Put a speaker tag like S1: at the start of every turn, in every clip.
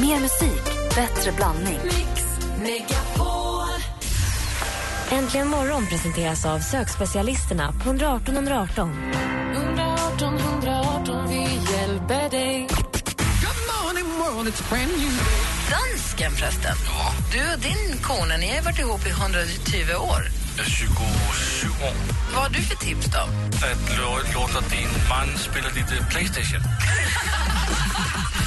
S1: Mer musik, bättre blandning.
S2: Mix Megapol.
S1: Äntligen morgon presenteras av sökspecialisterna på 118 118.
S2: 118 118, vi hjälper dig.
S3: Dansken förresten. Du och din kone, ni har varit ihop i 120 år.
S4: 27 år.
S3: Vad har du för tips då?
S4: Att lå- låta din man spela lite Playstation.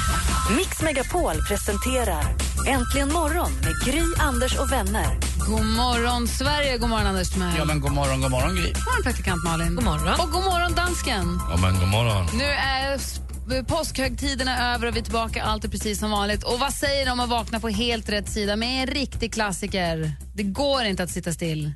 S1: Mix Megapol presenterar Äntligen morgon med Gry, Anders och vänner.
S5: God morgon, Sverige. God morgon, Anders Timell.
S6: Ja, men god morgon, god morgon Gry.
S5: God morgon, praktikant Malin. God morgon. Och god morgon, dansken.
S4: Ja, men god morgon.
S5: Nu är påskhögtiderna över och vi är tillbaka. Allt är precis som vanligt. Och vad säger de om att vakna på helt rätt sida med en riktig klassiker? Det går inte att sitta still.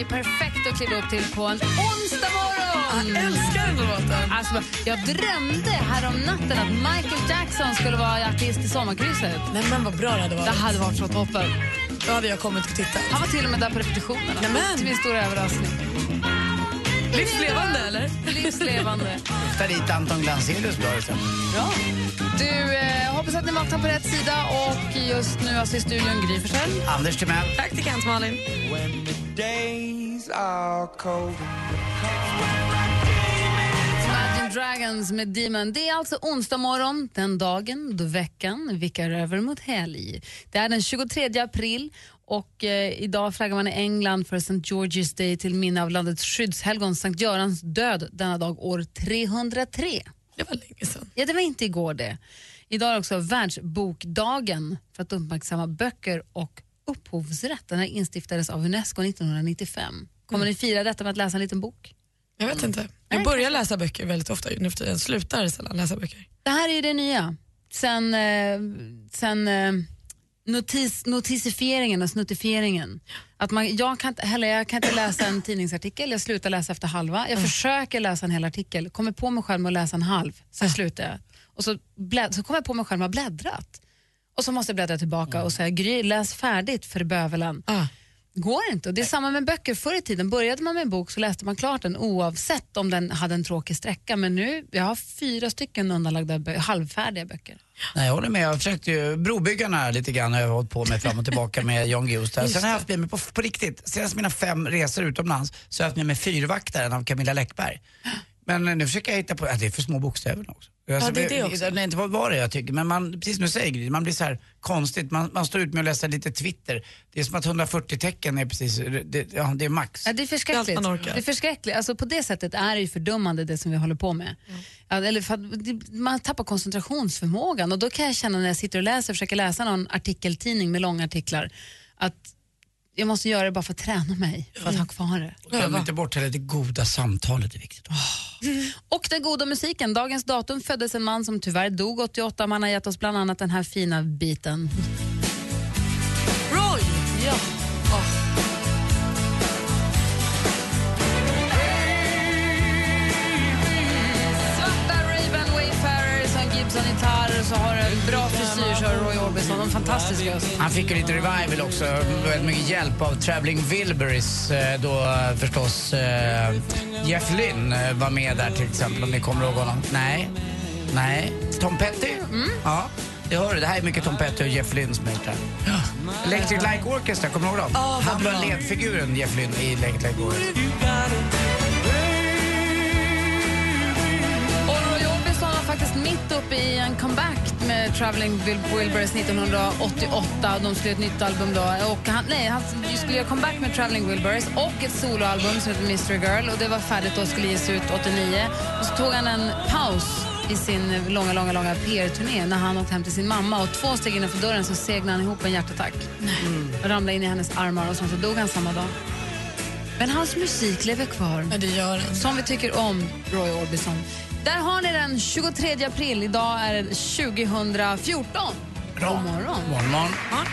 S5: Är perfekt att kliva upp till på en onsdag morgon. Jag älskar den låten. Alltså, jag drömde härom natten att Michael Jackson skulle vara artist i Sommarkrysset.
S7: Nej, men vad bra det hade
S5: Det
S7: varit.
S5: hade varit så toppen.
S7: Då hade jag kommit och tittat.
S5: Han var till och med där på repetitionerna.
S7: Nämen.
S5: Till min stora överraskning.
S7: Livslevande, eller?
S5: Livslevande.
S6: Ta dit Anton Glanzelius istället.
S5: Bra. Du, eh, hoppas att ni vaknar på rätt sida och just nu alltså i studion Gry Forssell.
S6: Anders Timell.
S7: Praktikant Malin.
S5: Imagine Dragons med Demon. Det är alltså onsdag morgon, den dagen då veckan vickar över mot helg. Det är den 23 april och eh, idag flaggar man i England för St. George's Day till minne av landets skyddshelgon Sankt Görans död denna dag år 303.
S7: Det var länge sedan.
S5: Ja, det var inte igår det. Idag är också världsbokdagen för att uppmärksamma böcker och upphovsrätt. Den här instiftades av Unesco 1995. Kommer ni fira detta med att läsa en liten bok?
S7: Jag vet inte. Jag börjar läsa böcker väldigt ofta nu för tiden. Slutar sällan läsa böcker.
S5: Det här är ju det nya. Sen, eh, sen eh, notis, notisifieringen och snuttifieringen. Att man, jag, kan inte, heller, jag kan inte läsa en tidningsartikel, jag slutar läsa efter halva. Jag försöker läsa en hel artikel, kommer på mig själv med att läsa en halv, sen slutar jag. Och så, bläd, så kommer jag på mig själv med att ha bläddrat. Och så måste jag bläddra tillbaka och säga, Gry, läs färdigt för bövelen. Går inte. Och det är samma med böcker. Förr i tiden började man med en bok så läste man klart den oavsett om den hade en tråkig sträcka. Men nu, jag har fyra stycken undanlagda bö- halvfärdiga böcker.
S6: Nej, jag håller med. Jag försökte ju, Brobyggarna lite grann har jag hållit på med fram och tillbaka med Jan Guillous. Sen har jag haft med mig på, på riktigt, senast mina fem resor utomlands så har jag haft med mig Fyrvaktaren av Camilla Läckberg. Men nu försöker jag hitta på, ja, det är för små bokstäver också. Alltså,
S7: det är det också.
S6: Nej, inte vad var det jag tycker, men man, precis som du säger Gry, man blir så här konstigt. Man, man står ut med att läsa lite Twitter. Det är som att 140 tecken är precis, det, ja, det är max.
S5: Ja, det är förskräckligt.
S7: Orkar.
S5: Det är förskräckligt. Alltså, på det sättet är det ju fördummande det som vi håller på med. Ja, eller för att, det- man tappar koncentrationsförmågan och då kan jag känna när jag sitter och läser, försöker läsa någon artikeltidning med långa artiklar, att jag måste göra det bara för att träna mig, för att ha kvar det.
S6: Glöm inte bort heller det goda samtalet är viktigt.
S5: Och den goda musiken. Dagens datum föddes en man som tyvärr dog 88. Man har gett oss bland annat den här fina biten.
S7: Roy!
S5: Ja. Svarta Raven Wayfarer som Gibson-gitarr och så har du en bra frisyr så har Roy Orbison. En fantastisk röst.
S6: Han fick ju lite revival också, väldigt mycket hjälp av Traveling Wilburys eh, då eh, förstås eh, Jeff Lynne var med där till exempel om ni kommer ihåg honom. Nej, nej. Tom Petty? Ja, det hör du. Det här är mycket Tom Petty och Jeff Lynne som är. Ja. Electric Light Orchestra, kommer du ihåg dem? Han var ledfiguren Jeff Lynne i Electric Light Orchestra.
S5: Faktiskt mitt uppe i en comeback med Traveling Wil- Wilburys 1988. De skulle göra ett nytt album då. Och han, nej, han skulle göra comeback med Traveling Wilburys och ett soloalbum som heter Mystery Girl. Och det var färdigt och skulle ges ut 89. Och så tog han en paus i sin långa, långa, långa PR-turné när han åkte hem till sin mamma. Och två steg innanför dörren så segnade han ihop en hjärtattack. Och ramlade in i hennes armar och sen så dog han samma dag. Men hans musik lever kvar.
S7: Ja, det gör den.
S5: Som vi tycker om Roy Orbison. Där har ni den 23 april. Idag är det 2014.
S6: Bra.
S5: God morgon.
S6: Morgon, morgon.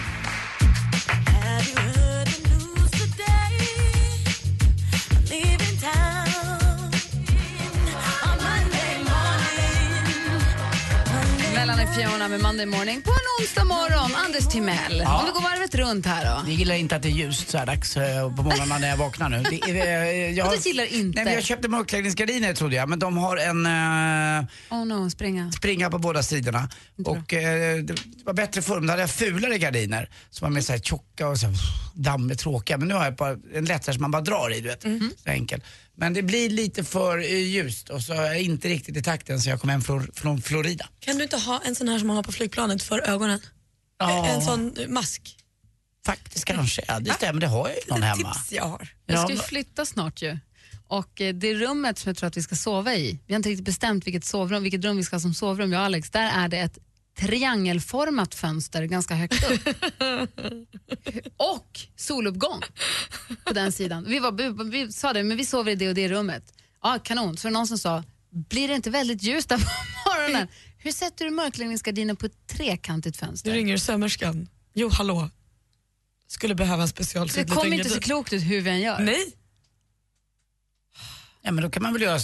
S5: Med Fiona med Monday Morning på en onsdag morgon. Anders Timell, om vi går varvet runt här då.
S6: Jag gillar inte att det är ljust så här dags eh, på morgnarna när jag vaknar nu. Det, eh, jag,
S5: Och du gillar inte?
S6: Nej, men jag köpte mörkläggningsgardiner trodde jag, men de har en eh,
S5: Oh no, springa.
S6: springa på båda sidorna. Och eh, det var bättre förr, men då hade jag fulare gardiner som var mer så här tjocka och så här, dammigt tråkiga. Men nu har jag bara en lättare som man bara drar i, du vet. Så enkel. Men det blir lite för eh, ljust och så är jag inte riktigt i takten så jag kom hem från, från Florida.
S7: Kan du inte ha en sån här som man har på flygplanet för ögonen?
S6: Ja.
S7: En sån mask.
S6: Faktiskt kanske, ja det stämmer, det har jag ju någon hemma.
S7: Tips jag har.
S5: Jag ska ju flytta snart ju. Och eh, det rummet som jag tror att vi ska sova i, vi har inte riktigt bestämt vilket, sovrum, vilket rum vi ska ha som sovrum, jag och Alex, där är det ett triangelformat fönster ganska högt upp. och soluppgång på den sidan. Vi, var, vi, vi sa det, men vi sover i det och det rummet. Ja, kanon. Så var det någon som sa, blir det inte väldigt ljust där på morgonen? Hur sätter du mörkläggningsgardiner på ett trekantigt
S7: Du
S5: fönster?
S7: ringer sömmerskan. Jo, hallå. Skulle behöva en
S5: Det
S7: specialsydd
S5: kommer
S7: liten
S5: inte
S7: gardin.
S5: klokt ut hur vi än gör.
S7: Nej.
S6: Ja men då kan man väl göra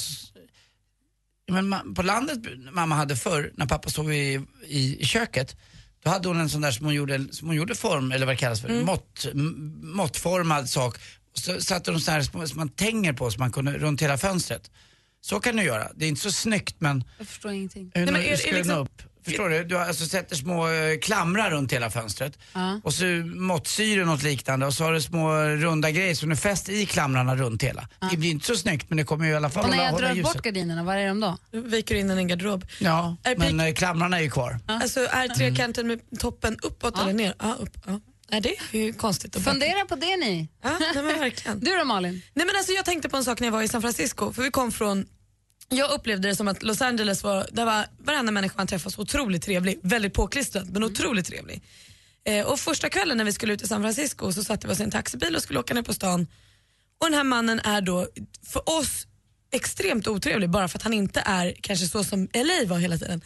S6: men på landet mamma hade förr, när pappa sov i, i, i köket, då hade hon en sån där som hon gjorde, som hon gjorde form, eller vad det kallas för,
S7: Mm.
S6: mått, måttformad sak. Så satte hon sån här som man tänger på, så man kunde runt hela fönstret. Så kan du göra. Det är inte så snyggt men
S5: Jag förstår ingenting.
S6: hur
S7: men
S6: Nej,
S7: är det
S6: ska du
S7: liksom-
S6: upp? Förstår du? Du har alltså sätter små eh, klamrar runt hela fönstret
S5: Ja.
S6: och så måttsyre något liknande och så har du små runda grejer som du fäster i klamrarna runt hela. Det blir inte så snyggt men det kommer ju i alla fall
S5: Och när
S6: hålla,
S5: jag
S6: hålla
S5: drar
S6: ljuset.
S5: bort gardinerna, vad är de då?
S7: Du viker in den i en garderob.
S6: Ja,
S7: Är
S6: men
S7: pik-
S6: eh, klamrarna är ju kvar.
S7: Alltså är trekanten med toppen uppåt
S5: Ja.
S7: eller ner? Ja, upp. Ja. Nej, det är ju konstigt. att
S5: Fundera på det ni.
S7: Ja, nej, men verkligen.
S5: Du då Malin?
S7: Nej, men alltså, jag tänkte på en sak när jag var i San Francisco. För vi kom från jag upplevde det som att Los Angeles var, där var varenda människa man träffade så otroligt trevlig. Väldigt påklistrad men otroligt trevlig. Eh, och första kvällen när vi skulle ut till San Francisco så satte vi oss i en taxibil och skulle åka ner på stan. Och den här mannen är då för oss extremt otrevlig bara för att han inte är kanske så som LA var hela tiden.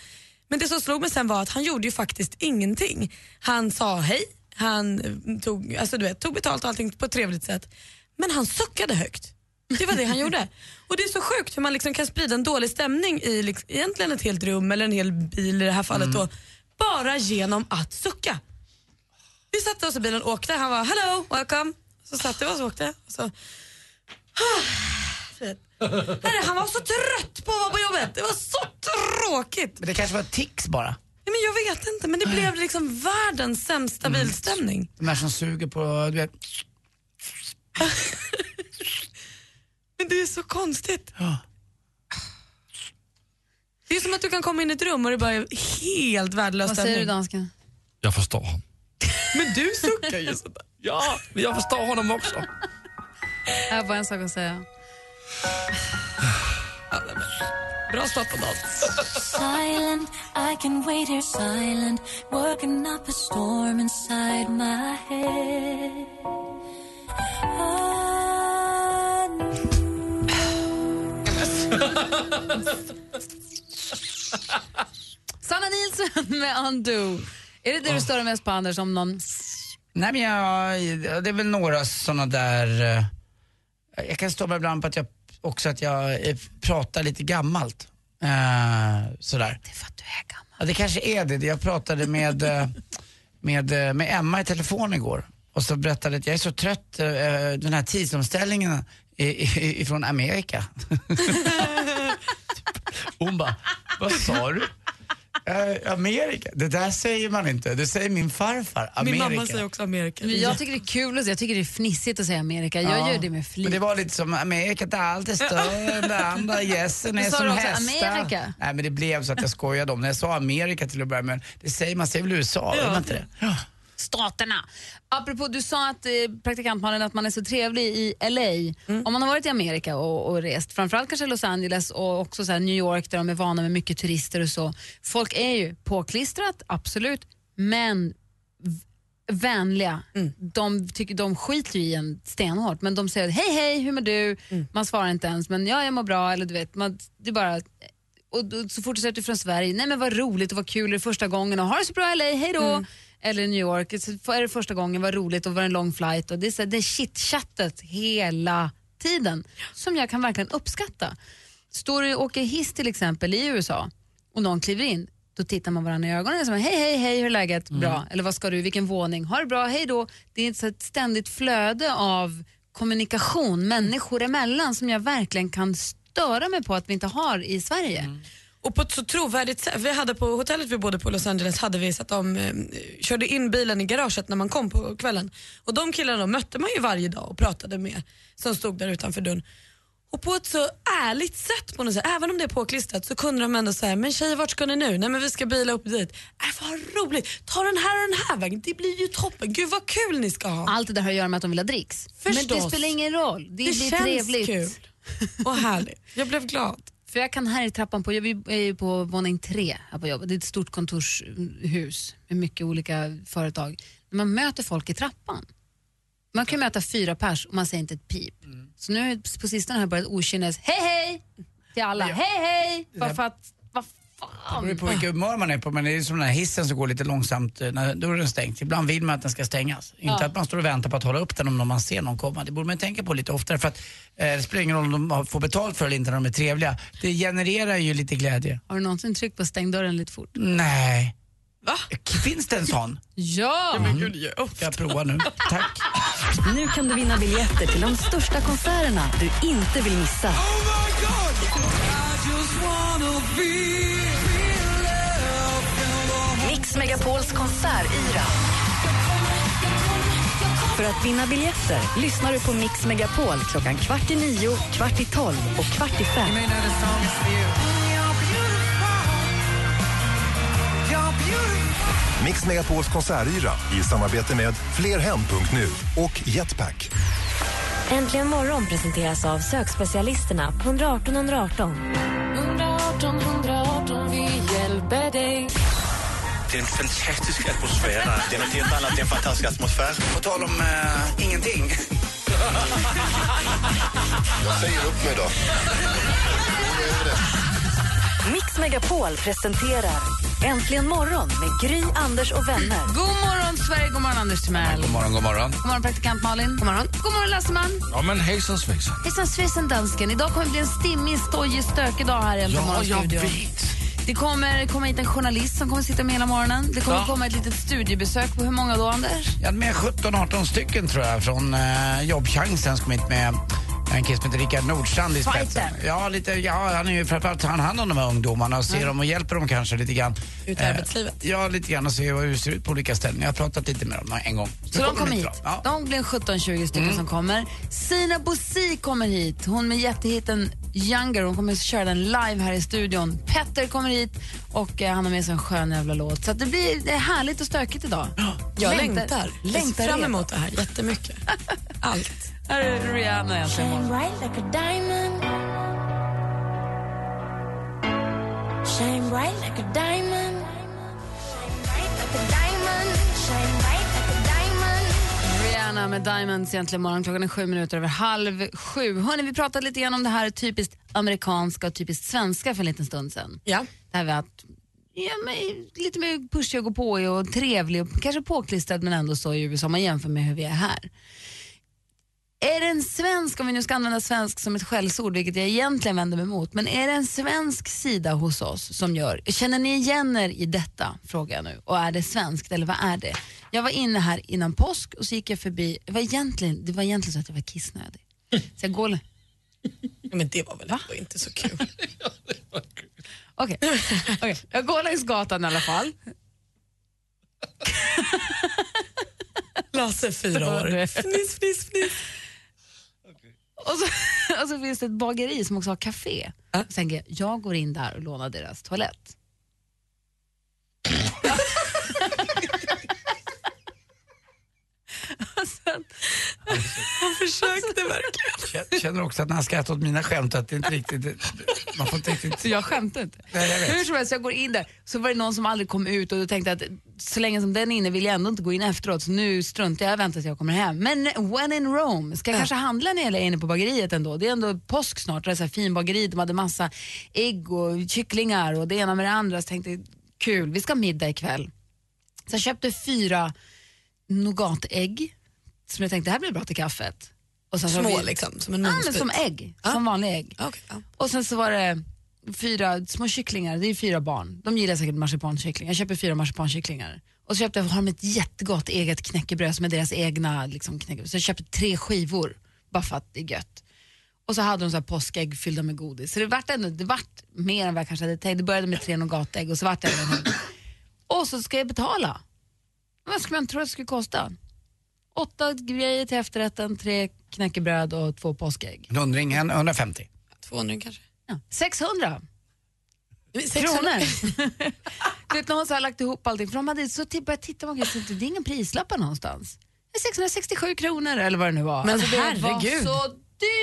S7: Men det som slog mig sen var att han gjorde ju faktiskt ingenting. Han sa hej, han eh, tog, alltså du vet, tog betalt och allting på ett trevligt sätt. Men han suckade högt. Det var det han gjorde. Och det är så sjukt hur man liksom kan sprida en dålig stämning i liksom, egentligen ett helt rum eller en hel bil i det här fallet då, bara genom att sucka. Vi satte oss i bilen och åkte, han var hello, welcome. Så satte vi oss och åkte. Och så, Herre, han var så trött på att vara på jobbet. Det var så tråkigt.
S6: Men det kanske var tics bara.
S7: Nej, men jag vet inte, men det blev liksom världens sämsta bilstämning.
S6: De där som suger på, du vet.
S7: Men det är så konstigt.
S6: Ja.
S7: Det är som att du kan komma in i ett rum och det bara är helt värdelös
S5: Vad säger du dansken?
S4: Jag förstår honom.
S7: Men du suckar ju sådär.
S4: Ja, men jag förstår honom också.
S5: Jag har bara en sak att säga.
S7: Bra start på dagen.
S2: Silent, I can wait here silent, working up a storm inside my head.
S5: Sanna Nilsson med Undo. Är det det du stör dig mest på Anders? Om någon...
S6: Nej men jag, det är väl några såna där, eh, jag kan stå mig ibland på att jag också att jag pratar lite gammalt. Eh, sådär.
S5: Det är för att du är gammal.
S6: Ja, det kanske är det. Jag pratade med, eh, med, med Emma i telefon igår och så berättade att jag är så trött eh, den här tidsomställningen i- i- ifrån Amerika. Hon bara, vad sa du? Eh, Amerika? Det där säger man inte. Det säger min farfar.
S7: Min
S6: Amerika.
S7: mamma säger också Amerika.
S5: Men jag tycker det är kul, och jag tycker det är fnissigt att säga Amerika. Jag
S6: Ja,
S5: gör det med flit.
S6: Men det var lite som Amerika allt är större än det andra. Gässen är
S5: sa
S6: som
S5: du också
S6: hästar.
S5: Amerika?
S6: Nej men det blev så att jag skojade om det. Jag sa Amerika till att börja med. Det säger man, säger väl USA? Gör man inte det? Ja.
S5: Staterna. Apropå, du sa att eh, praktikantmannen att man är så trevlig i LA. Om man har varit i Amerika och, och rest, framförallt kanske Los Angeles och också så New York där de är vana med mycket turister och så. Folk är ju påklistrat, absolut, men vänliga. De, tycker, de skiter ju i en stenhårt, men de säger hej hej, hur mår du? Man svarar inte ens, men ja, jag mår bra. Eller du vet, man, det bara och då, så fort du säger att du är från Sverige, nej men vad roligt och vad kul, är det första gången och ha det så bra i LA, hej då. Eller i New York, så är det första gången, vad roligt och var en lång flight. Och det är, så, här, det chitchattet hela tiden som jag kan verkligen uppskatta. Står du och åker hiss till exempel i USA och någon kliver in, Då tittar man varandra i ögonen och säger hej, hej, hej, hur är läget? Bra. Eller vad ska du, vilken våning? Ha det bra, hej då. Det är ett ständigt flöde av kommunikation människor emellan som jag verkligen kan störa mig på att vi inte har i Sverige.
S7: Och på ett så trovärdigt sätt. Vi hade på hotellet vi bodde på Los Angeles hade vi satt om, eh, körde in bilen i garaget när man kom på kvällen. Och de killarna då mötte man ju varje dag och pratade med som stod där utanför dörren. Och på ett så ärligt sätt på något sätt, även om det är påklistrat så kunde de ändå säga, men tjejer vart ska ni nu? Nej men vi ska bila upp dit. Äh, vad roligt, ta den här och den här vägen, det blir ju toppen. Gud vad kul ni ska ha.
S5: Allt det där har att göra med att de vill ha dricks. Men det
S7: Förstås.
S5: spelar ingen roll. Det,
S7: det
S5: blir
S7: känns
S5: trevligt.
S7: kul och härligt. Jag blev glad.
S5: För jag kan här i trappan på, vi är ju på våning tre här på jobbet. Det är ett stort kontorshus med mycket olika företag. När man möter folk i trappan. Man kan ju möta fyra pers och man säger inte ett pip. Så nu på sistone har jag börjat okynnes, hej hej till alla, hej hej! Bara för att,
S6: Det beror på vilket humör man är på, men det är som den här hissen som går lite långsamt eh, när dörren stängs. Ibland vill man att den ska stängas. Inte att man står och väntar på att hålla upp den om man ser någon komma. Det borde man tänka på lite oftare för att eh, det spelar ingen roll om de får betalt för det eller inte när de är trevliga. Det genererar ju lite glädje.
S5: Har du någonsin tryckt på stäng dörren lite fort?
S6: Nej.
S7: Va?
S6: Finns det en sån?
S5: Ja!
S7: Men gud, jag
S6: Ska jag prova nu? Tack.
S1: Nu kan du vinna biljetter till de största konserterna du inte vill missa. Mix Megapols konsertyra. För att vinna biljetter lyssnar du på Mix Megapol klockan kvart i nio, kvart i tolv och kvart i fem.
S8: Mix Megapols konsertyra i samarbete med flerhem.nu och Jetpack.
S1: Äntligen morgon presenteras av sökspecialisterna på 118 118.
S2: 118 118,
S4: Det är en fantastisk atmosfär.
S9: Det är något helt annat, det är en fantastisk atmosfär.
S6: På tal om eh, ingenting.
S8: Jag säger upp mig då.
S1: Mix Megapol presenterar Äntligen morgon med Gry, Anders och vänner.
S5: God morgon Sverige, god morgon Anders Timell.
S6: God morgon, god morgon.
S5: God morgon praktikant Malin. God morgon. God morgon Lasseman.
S4: Ja, men hejsan svejsan.
S5: Hejsan svejsan dansken. Idag kommer det bli en stimmig, stojig, stökig dag här i Äntligen
S4: Ja,
S5: morgon
S4: jag
S5: studio.
S4: vet.
S5: Det kommer komma hit en journalist som kommer sitta med hela morgonen. Det kommer komma ett litet studiebesök på hur många då, Anders?
S6: Jag hade med 17-18 stycken tror jag från eh, Jobbchansen som hit med en kille som heter Rickard Nordstrand i spetsen. Ja, lite, ja, han är ju framförallt han hand om de här ungdomarna och ser dem och hjälper dem kanske lite grann.
S7: Ut i
S6: Eh,
S7: arbetslivet.
S6: Ja, lite grann och se hur det ser ut på olika ställen. Jag har pratat lite med dem en gång.
S5: Så de kommer hit.
S6: idag. Ja.
S5: De blir en 17-20 stycken som kommer. Sina Bosi kommer hit. Hon med jättehitten Younger. Hon kommer att köra den live här i studion. Petter kommer hit och eh, han har med sig en skön jävla låt. Så att det blir det är härligt och stökigt idag.
S7: Jag längtar.
S5: Längtar
S7: ser fram emot det här jättemycket. Allt.
S5: Här är Rihanna egentligen.
S2: Shine bright like a diamond. Shine bright like a diamond. Shine bright like a diamond. Shine bright like a diamond.
S5: Rihanna med Diamonds egentligen morgon. Klockan är sju minuter över halv sju. Hörrni, vi pratade lite grann om det här typiskt amerikanska och typiskt svenska för en liten stund sedan.
S7: Ja.
S5: Det här med att ja, men, lite mer pushig och gå på och trevlig och kanske påklistrad men ändå så i USA om man jämför med hur vi är här. Är det en svensk, om vi nu ska använda svensk som ett skällsord, vilket jag egentligen vänder mig emot, men är det en svensk sida hos oss som gör, känner ni igen er i detta, frågar jag nu, och är det svenskt eller vad är det? Jag var inne här innan påsk och så gick jag förbi, det var egentligen, det var egentligen så att jag var kissnödig. Så jag går,
S7: Men det var väl ändå inte så kul.
S5: Okej, okej. jag går längs gatan i alla fall.
S7: Lasse fyra år. Fniss, fniss, fniss.
S5: Och så, och så finns det ett bageri som också har café.
S7: Ja.
S5: Så tänker jag, jag går in där och lånar deras toalett. och sen,
S7: Han försökte verkligen.
S6: Jag känner också att när han skrattar åt mina skämt att det inte riktigt... Man får inte riktigt...
S5: jag skämtar inte.
S6: Nej, jag vet.
S5: Hur som helst, jag går in där, så var det någon som aldrig kom ut och då tänkte att så länge som den är inne vill jag ändå inte gå in efteråt så nu struntar jag och väntar tills jag kommer hem. Men when in Rome, ska jag kanske handla när jag är inne på bageriet ändå? Det är ändå påsk snart, det är så här fin bageri, de hade massa ägg och kycklingar och det ena med det andra. Så tänkte kul, vi ska ha middag ikväll. Så jag köpte fyra nougatägg som jag tänkte, det här blir bra till kaffet. Och sen
S7: Små
S5: vi-
S7: liksom, som en
S5: Ja, men
S7: munsbit.
S5: som ägg,
S7: Ja.
S5: som vanliga ägg.
S7: Okej, ja.
S5: Och sen så var det fyra små kycklingar, det är fyra barn. De gillar säkert marsipankycklingar. Jag köper fyra marsipankycklingar. Och så köpte jag, har de ett jättegott eget knäckebröd som är deras egna liksom, knäckebröd. Så jag köpte tre skivor, bara för att det är gött. Och så hade de så här påskägg fyllda med godis. Så det vart, ändå, det vart mer än vad jag kanske hade tänkt. Det började med tre nougatägg och så vart det ändå Och så ska jag betala. Vad skulle man tro att det skulle kosta? Åtta grejer till efterrätten, tre knäckebröd och två påskägg.
S6: Rundring en 150.
S7: 200 kanske.
S5: Ja. 600
S7: 600.
S5: kronor. du vet när hon så har lagt ihop allting, för de hade så t- börjat titta på grejer, så det är ingen prislappar någonstans. Det är 667 kronor eller vad det nu var.
S7: Men
S5: det
S7: herregud.
S5: var så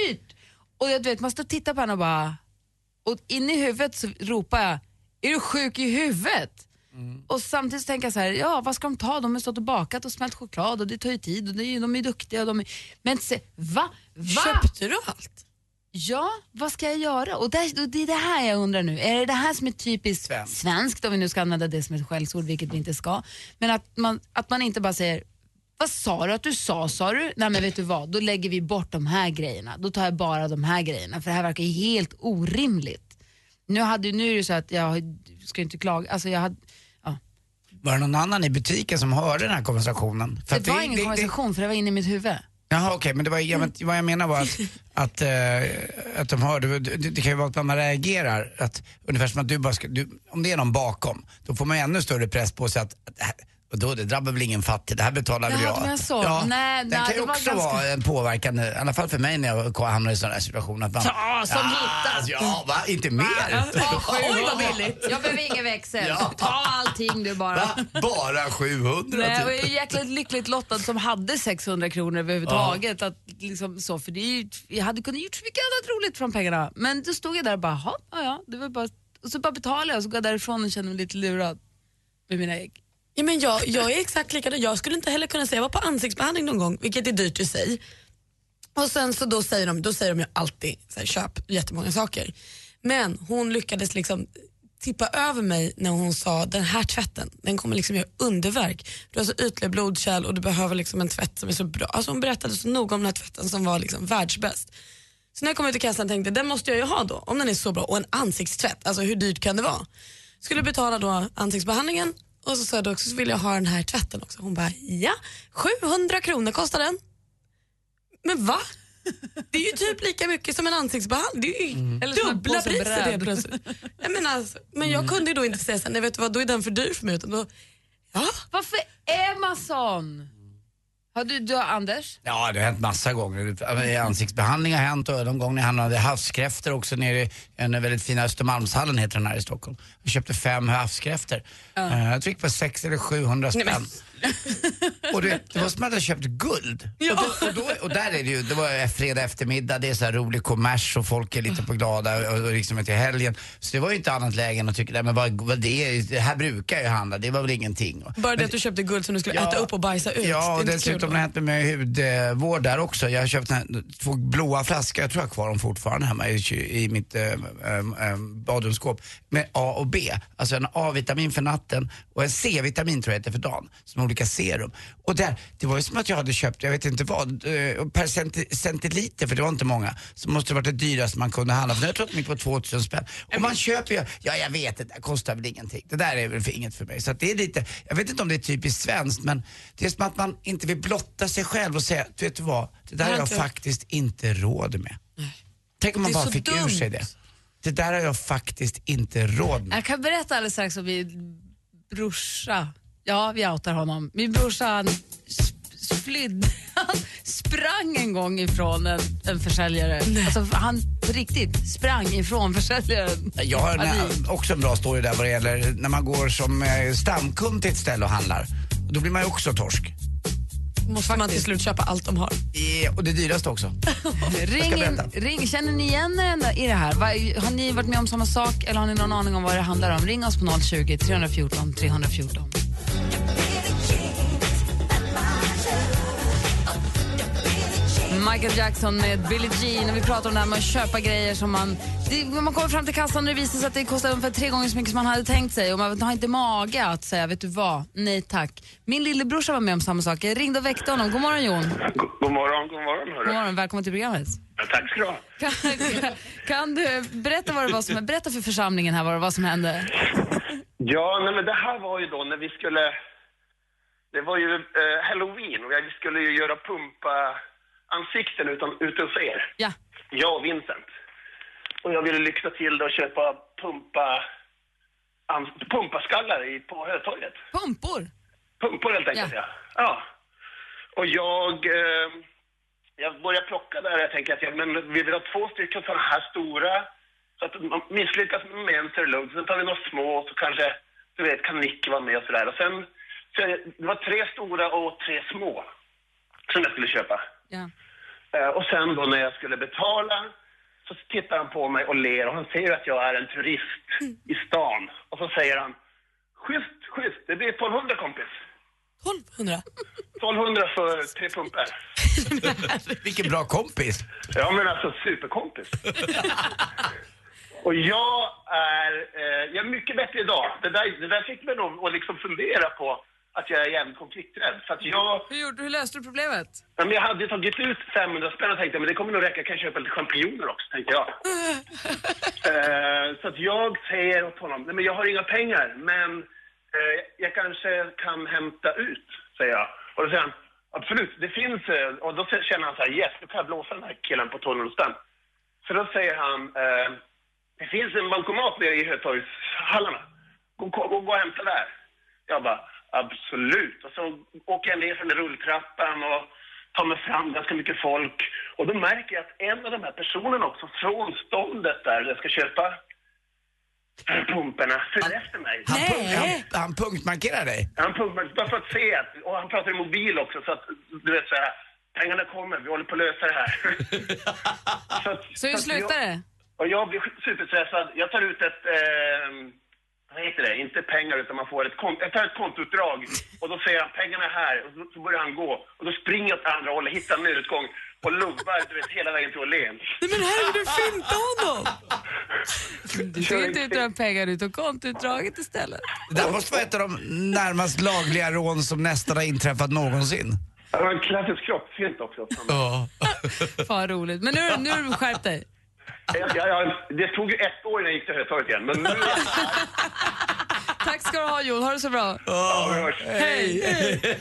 S5: dyrt. Och jag, du vet, man står och tittar på henne och bara, och in i huvudet så ropar jag, är du sjuk i huvudet? Och samtidigt tänker jag så här, ja vad ska de ta? De har stått och bakat och smält choklad och det tar ju tid och det de är duktiga. Och de är, men se, va? va?
S7: Köpte du allt?
S5: Ja, vad ska jag göra? Och, där, och det är det här jag undrar nu. Är det det här som är typiskt
S6: Svenskt.
S5: svenskt, om vi nu ska använda det som ett skällsord, vilket vi inte ska. Men att man, att man inte bara säger, vad sa du att du sa, sa du? Nej men vet du vad, då lägger vi bort de här grejerna. Då tar jag bara de här grejerna, för det här verkar ju helt orimligt. Nu, hade, nu är det så att jag ska inte klaga, alltså jag hade.
S6: Var det någon annan i butiken som hörde den här konversationen? För
S5: Det var ingen konversation för det var inne i mitt huvud.
S6: Jaha okej, men det var, jag, vad jag menar var att, att, eh, att de hörde, det, det kan ju vara att man reagerar, att, ungefär som att du bara ska, du, om det är någon bakom, då får man ju ännu större press på sig att, att det då, det drabbar väl ingen fattig, det här betalar väl jag.
S5: så. Nej,
S6: det
S5: nej,
S6: kan ju också
S5: ganska-
S6: vara en påverkande, i alla fall för mig när jag hamnar i sådana här situationer. Att man,
S5: Ja, som hittar.
S6: Ja, va? Inte mer?
S5: Oj vad billigt. Jag behöver ingen växel.
S6: Ja.
S5: Ta allting du bara.
S6: Va? Bara 700
S5: Nej,
S6: typ?
S5: jag är jäkligt lyckligt lottad som hade 600 kronor överhuvudtaget. Att liksom så, för det ju, jag hade kunnat gjort så mycket annat roligt från pengarna. Men då stod jag där och bara, "Jaha, ja, ja, det var bara, och så bara betalade jag och så går jag därifrån och känner mig lite lurad med mina ägg.
S7: Ja, men jag, jag är exakt likadan. Jag skulle inte heller kunna säga, jag var på ansiktsbehandling någon gång, vilket är dyrt i sig. Och sen så då säger de, då säger de ju alltid så här, köp jättemånga saker. Men hon lyckades liksom tippa över mig när hon sa den här tvätten, den kommer liksom göra underverk. Du har så ytliga blodkärl och du behöver liksom en tvätt som är så bra. Alltså hon berättade så noga om den här tvätten som var liksom världsbäst. Så när jag kom ut i kassan tänkte jag, den måste jag ju ha då, om den är så bra. Och en ansiktstvätt, alltså hur dyrt kan det vara? Skulle betala då ansiktsbehandlingen och så sa jag då också, så vill jag ha den här tvätten också. Hon bara, ja, 700 kronor kostar den. Men va? Det är ju typ lika mycket som en ansiktsbehandling. Det är ju
S5: en
S7: dubbla priset helt plötsligt. Jag menar, alltså, men jag kunde ju då inte säga så nej vet du vad, då är den för dyr för mig. Utan då, ja,
S5: Varför är man sån? Har du, du har Anders?
S6: Ja, det har hänt massa gånger. Ansiktsbehandling har hänt och de gånger jag hamnade havskräftor också nere i den väldigt fina Östermalmshallen heter den här i Stockholm. Jag köpte fem havskräftor. Eh, Jag gick på 600 eller 700 spänn. Och det, det var som att jag köpt guld. Och, då, och, då, och där är det ju, det var fredag eftermiddag, det är så här rolig kommers och folk är lite på glada och, och liksom till helgen. Så det var ju inte annat läge än att tycka, nej men vad, vad det är, det här brukar jag ju handla, det var väl ingenting.
S7: bara det att du köpte guld som du skulle äta upp och bajsa ut.
S6: Ja,
S7: det
S6: och dessutom har det hänt med mig hudvård där också. Jag har köpt här, två blåa flaskor, jag tror jag har kvar dem fortfarande hemma i, i mitt äh, äh, badrumsskåp, med A och B. Alltså en A-vitamin för natten och en C-vitamin tror jag heter för dagen, som olika serum. Och där, det var ju som att jag hade köpt, jag vet inte vad, eh, per centi, centiliter, för det var inte många, så måste det varit det dyraste man kunde handla för. Jag tror att de gick på 2000 spänn. Och man köper ju, ja jag vet, det där kostar väl ingenting. Det där är väl för inget för mig. Så det är lite, jag vet inte om det är typiskt svenskt, men det är som att man inte vill blotta sig själv och säga, vet du vad, det där
S7: har
S6: har jag faktiskt inte råd med. Tänk om man bara fick ur
S7: dumt.
S6: sig det. Det där har jag faktiskt inte råd med.
S5: Jag kan berätta alldeles strax om min brorsa. Ja, vi outar honom. Min brorsa han flydde, han sprang en gång ifrån en, en försäljare. Alltså, han på riktigt sprang ifrån försäljaren.
S6: Jag har en,
S5: Ja,
S6: också en bra story där vad det gäller när man går som eh, stamkund till ett ställe och handlar. Då blir man ju också torsk.
S7: Måste man till slut köpa allt de har.
S6: Eh, Och det dyraste också.
S5: Ring, in, ring, känner ni igen er i det här? Har ni varit med om samma sak eller har ni någon aning om vad det handlar om? Ring oss på 020 314 314. Michael Jackson med Billie Jean och vi pratar om det här med att köpa grejer som man... Det, man kommer fram till kassan och det visar sig att det kostar ungefär tre gånger så mycket som man hade tänkt sig och man har inte mage att säga, vet du vad, nej tack. Min lillebrorsa var med om samma sak. Jag ringde och väckte honom. God morgon Jon.
S10: God, god morgon, god morgon. Hörru.
S5: God morgon, välkommen till programmet.
S10: Ja, tack ska du ha.
S5: Kan, du berätta vad det var som, berätta för församlingen här vad det var som hände?
S10: Ja, nej, men det här var ju då när vi skulle... Det var ju eh, halloween och vi skulle ju göra pumpa ansikten utan, hos er.
S5: Ja.
S10: Jag och Vincent. Och jag ville lyxa till det och köpa pumpa, ans, pumpaskallar i, på Hötorget.
S5: Pumpor?
S10: Pumpor helt enkelt, ja. ja. Och jag, eh, jag började plocka där jag tänker att ja, men vi vill ha två stycken sådana här stora. Så att man misslyckas med en serload, sen tar vi några små så kanske, du vet, kan Nick vara med och sådär. Och sen, så det var tre stora och tre små som jag skulle köpa.
S5: Ja.
S10: Eh, och sen då när jag skulle betala så tittar han på mig och ler och han ser att jag är en turist i stan. Och så säger han, schysst, schysst, det blir 1200 kompis.
S7: 1200?
S10: 1200 för tre pumpor.
S6: Vilken bra kompis.
S10: Ja men alltså superkompis. och jag är, eh, jag är mycket bättre idag. Det där, det där fick mig nog att liksom fundera på att jag är jävligt konflikträdd. För att jag,
S5: Hur, gjorde, hur löste du problemet?
S10: ja, men jag hade tagit ut 500 spänn och tänkte men det kommer nog räcka, jag kan köpa lite champinjoner också, tänkte jag. Eh, så att jag säger åt honom, nej men jag har inga pengar, men eh, jag kanske kan hämta ut, säger jag. Och då säger han, absolut, det finns, eh, och då känner han så här, yes, nu kan jag blåsa den här killen på 1200 spänn. Så då säger han, det finns en bankomat nere i Hötorgshallarna. Gå, gå, gå och hämta där. Jag bara, absolut. Och så åker jag ner från rulltrappan och tar mig fram ganska mycket folk. Och då märker jag att en av de här personerna också från ståndet där jag ska köpa pumporna följer efter mig.
S6: Han, punk, han, han punktmarkerar dig.
S10: Han pumpar, bara för att se att, och han pratar i mobil också så att du vet så här, pengarna kommer, vi håller på att lösa det här. så att,
S5: Så hur
S10: jag,
S5: det?
S10: Och jag blir superstressad. Jag tar ut ett, eh, vad heter det, inte pengar utan man får ett kont, jag tar ett kontoutdrag och då säger han pengarna är här och så, börjar han gå och då springer jag åt andra hållet, hittar en nödutgång och lubbar du vet hela vägen till Åhléns.
S7: Nej men herregud, du fintade honom!
S5: Du tog inte ut några pengar, du tog kontoutdraget istället.
S6: Det där måste vara ett av de närmast lagliga rån som nästan har inträffat någonsin.
S10: Det var en klassisk kroppsfint också.
S6: Ja.
S5: Fan roligt. Men nu, nu har du skärpt dig.
S10: Ja, ja, det tog ju ett år innan jag gick till Hötorget igen men nu
S5: Tack ska du ha Jon, ha det så bra.
S10: Ja, vi hörs.
S5: Hej!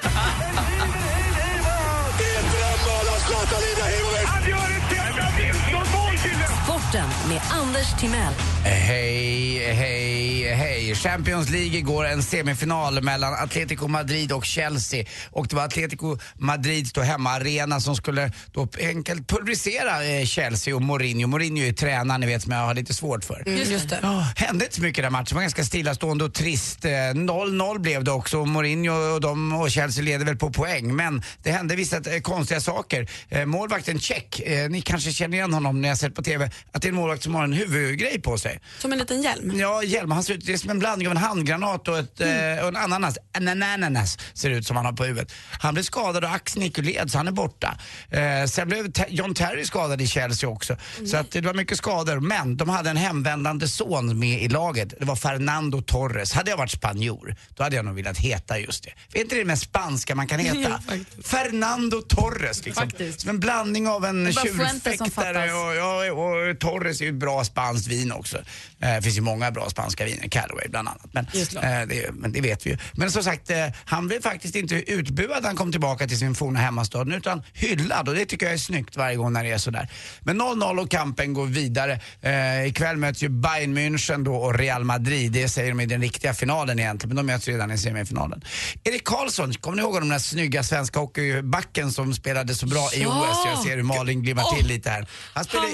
S1: Sporten med Anders Timell.
S6: Hej, hej, hej. Champions League igår, en semifinal mellan Atletico Madrid och Chelsea. Och det var Atletico Madrids då hemmaarena som skulle då enkelt pulverisera eh, Chelsea och Mourinho. Mourinho är ju tränaren ni vet som jag har lite svårt för.
S7: Just det.
S6: Ja, hände inte så mycket i den matchen. Det var ganska stillastående och trist. Eh, 0-0 blev det också. Mourinho och, de och Chelsea leder väl på poäng. Men det hände vissa eh, konstiga saker. Eh, målvakten Check, eh, ni kanske känner igen honom när jag sett på TV, att det är en målvakt som har en huvudgrej på sig.
S7: Som en liten hjälm.
S6: Ja, hjälm. Han ser ut, det är som en blandning av en handgranat och, ett, eh, och en ananas. En ananas ser det ut som han har på huvudet. Han blev skadad och axeln gick led så han är borta. Eh, sen blev John Terry skadad i Chelsea också. Så att det var mycket skador. Men de hade en hemvändande son med i laget. Det var Fernando Torres. Hade jag varit spanjor, då hade jag nog velat heta just det. Är inte det mest spanska man kan heta? Fernando Torres liksom.
S5: Faktiskt.
S6: Som en blandning av en tjurfäktare
S5: fattas.
S6: och, ja, och Torres är ju ett bra spanskt vin också. Eh, Det finns ju många bra spanska viner, Callaway bland annat. Men, eh, det, men det vet vi ju. Men som sagt, eh, han blev faktiskt inte utbuad när han kom tillbaka till sin forna hemmastad utan hyllad och det tycker jag är snyggt varje gång när det är sådär. Men 0-0 och kampen går vidare. Eh, ikväll möts ju Bayern München då och Real Madrid. Det säger de i den riktiga finalen egentligen, men de möts redan i semifinalen. Erik Karlsson, kommer ni ihåg den där snygga svenska hockeybacken som spelade så bra i
S7: Ja.
S6: OS? Jag ser hur Malin glimmar till lite här. Han spelade.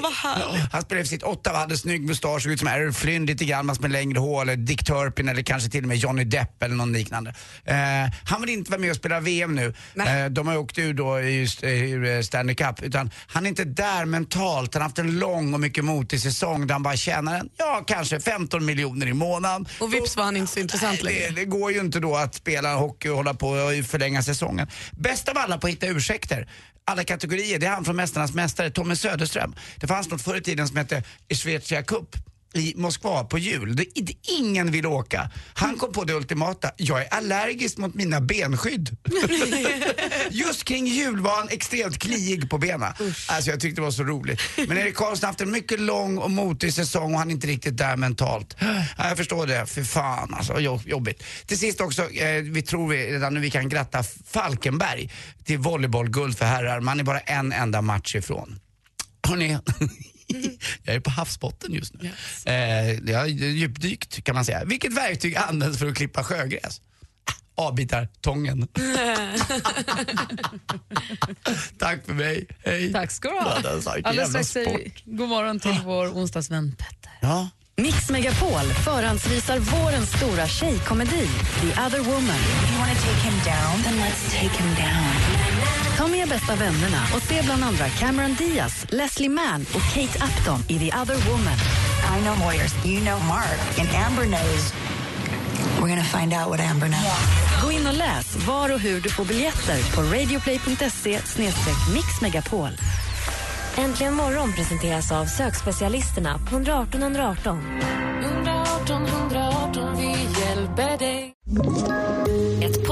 S7: Han
S6: spelade för sitt Ottawa, hade snygg mustasch, såg ut som Errol Flynn lite grann, fast med längre hår, eller Dick Turpin eller kanske till och med Johnny Depp eller någon liknande. Eh, han vill inte vara med och spela VM nu. Eh, de har ju åkt ur då i just- eh, ur eh, Stanley Cup, utan han är inte där mentalt. Han har haft en lång och mycket motig säsong där han bara tjänar en, ja kanske 15 miljoner i månaden.
S7: Och vips var han inte så intressant längre.
S6: det, det går ju inte då att spela hockey och hålla på och förlänga säsongen. Bäst av alla på att hitta ursäkter, alla kategorier, det är han från Mästarnas Mästare, Tommy Söderström. Det fanns något förr i tiden som hette Svezia Cup i Moskva på jul. Det, det, ingen vill åka. Han kom på det ultimata, jag är allergisk mot mina benskydd. Just kring jul var han extremt kliig på benen. Alltså jag tyckte det var så roligt. Men Erik Karlsson har haft en mycket lång och motig säsong och han är inte riktigt där mentalt. Ja, jag förstår det, för fan alltså jo- jobbigt. Till sist också, eh, vi tror vi redan nu vi kan gratta Falkenberg till volleybollguld för herrar. Man är bara en enda match ifrån. Hörrni, jag är på havsbotten just nu. Eh, jag har djupdykt kan man säga. Vilket verktyg används för att klippa sjögräs? Ah, Avbitartången. Tack för mig, hej.
S5: Tack ska du ha. Alldeles strax säger god morgon till vår onsdagsvän Petter.
S6: Ja.
S1: Mix Megapol förhandsvisar vårens stora tjejkomedi The Other Woman. Ta med bästa vännerna och se bland andra Cameron Diaz, Leslie Mann och Kate Upton i The Other Woman.
S11: I know lawyers. You know Mark. And Amber knows. We're to find out what Amber knows.
S1: Gå in och läs var och hur du får biljetter på radioplay.se mixmegapol.
S12: Äntligen morgon presenteras av sökspecialisterna på 118 118.
S2: 118 118, vi hjälper dig.